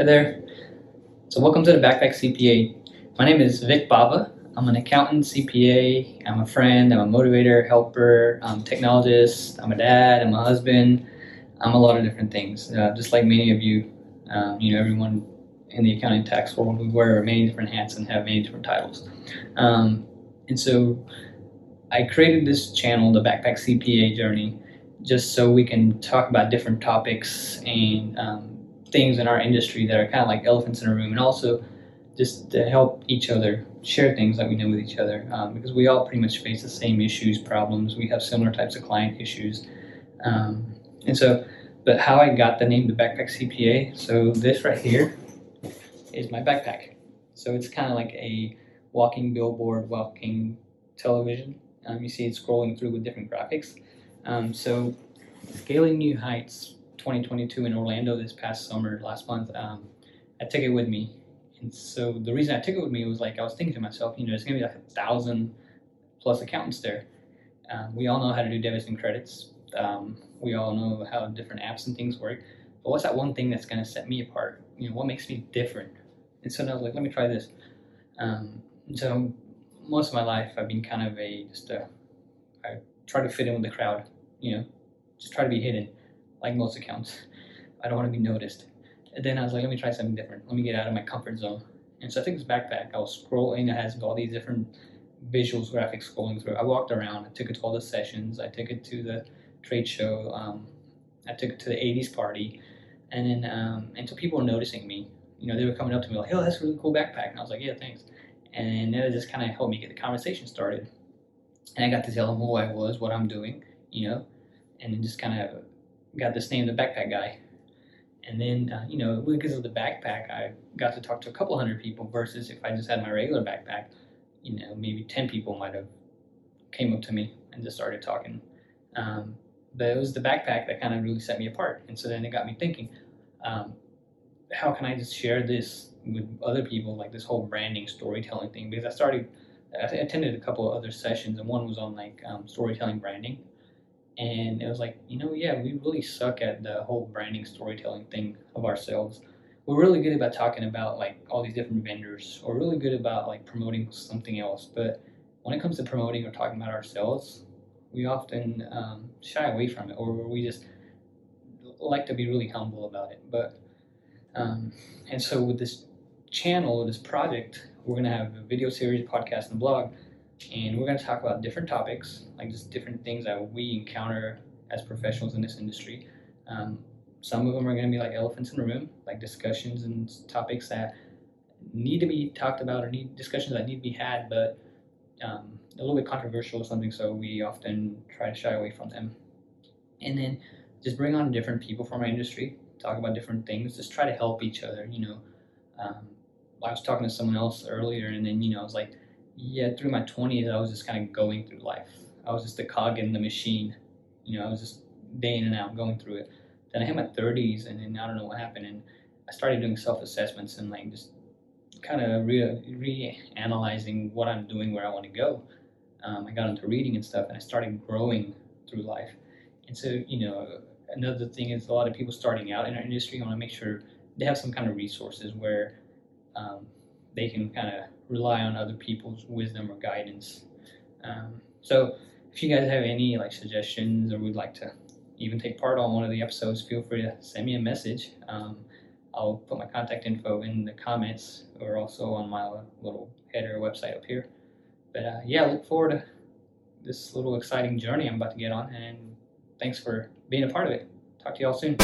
Hey there. So, welcome to the Backpack CPA. My name is Vic Bava. I'm an accountant, CPA. I'm a friend. I'm a motivator, helper. I'm a technologist. I'm a dad. I'm a husband. I'm a lot of different things. Uh, just like many of you, um, you know, everyone in the accounting tax world, we wear many different hats and have many different titles. Um, and so, I created this channel, the Backpack CPA Journey, just so we can talk about different topics and um, things in our industry that are kind of like elephants in a room, and also just to help each other share things that we know with each other um, because we all pretty much face the same issues, problems. We have similar types of client issues. Um, and so, but how I got the name the Backpack CPA, so this right here is my backpack. So it's kind of like a walking billboard, walking television. Um, you see it scrolling through with different graphics. Um, so, Scaling New Heights 2022 in Orlando this past summer, last month, um, I took it with me. And so the reason I took it with me was like I was thinking to myself, you know, there's gonna be like a thousand plus accountants there. Um, we all know how to do debits and credits. Um, we all know how different apps and things work. But what's that one thing that's gonna set me apart? You know, what makes me different? And so now I was like, let me try this. Um, so most of my life, I've been kind of a just a I try to fit in with the crowd. You know, just try to be hidden like most accounts. I don't want to be noticed. And then I was like, let me try something different. Let me get out of my comfort zone. And so I took this backpack. I was scrolling. It has all these different visuals, graphics scrolling through. I walked around. I took it to all the sessions. I took it to the trade show. Um, I took it to the 80s party. And then, um, and so people were noticing me. You know, they were coming up to me like, oh, that's a really cool backpack. And I was like, yeah, thanks. And it just kind of helped me get the conversation started. And I got to tell them who I was, what I'm doing, you know, and then just kind of got this name, the backpack guy. And then, uh, you know, because of the backpack, I got to talk to a couple hundred people versus if I just had my regular backpack, you know, maybe 10 people might have came up to me and just started talking. Um, but it was the backpack that kind of really set me apart. And so then it got me thinking, um, how can I just share this with other people, like this whole branding, storytelling thing? Because I started, I attended a couple of other sessions, and one was on like um, storytelling branding and it was like you know yeah we really suck at the whole branding storytelling thing of ourselves. We're really good about talking about like all these different vendors or really good about like promoting something else. But when it comes to promoting or talking about ourselves we often um, shy away from it or we just like to be really humble about it. But um, and so with this channel this project we're to have a video series podcast and blog and we're going to talk about different topics, like just different things that we encounter as professionals in this industry. Um, some of them are going to be like elephants in the room, like discussions and topics that need to be talked about or need discussions that need to be had, but um, a little bit controversial or something. So we often try to shy away from them. And then just bring on different people from our industry, talk about different things, just try to help each other. You know, um, I was talking to someone else earlier, and then you know, I was like, yeah, through my 20s, I was just kind of going through life. I was just a cog in the machine. You know, I was just day in and out going through it. Then I hit my 30s, and then I don't know what happened. And I started doing self assessments and like just kind of re analyzing what I'm doing, where I want to go. Um, I got into reading and stuff, and I started growing through life. And so, you know, another thing is a lot of people starting out in our industry want to make sure they have some kind of resources where um, they can kind of rely on other people's wisdom or guidance. Um, so if you guys have any like suggestions or would like to even take part on one of the episodes, feel free to send me a message. Um, I'll put my contact info in the comments or also on my little header website up here. But uh, yeah, look forward to this little exciting journey I'm about to get on, and thanks for being a part of it. Talk to y'all soon.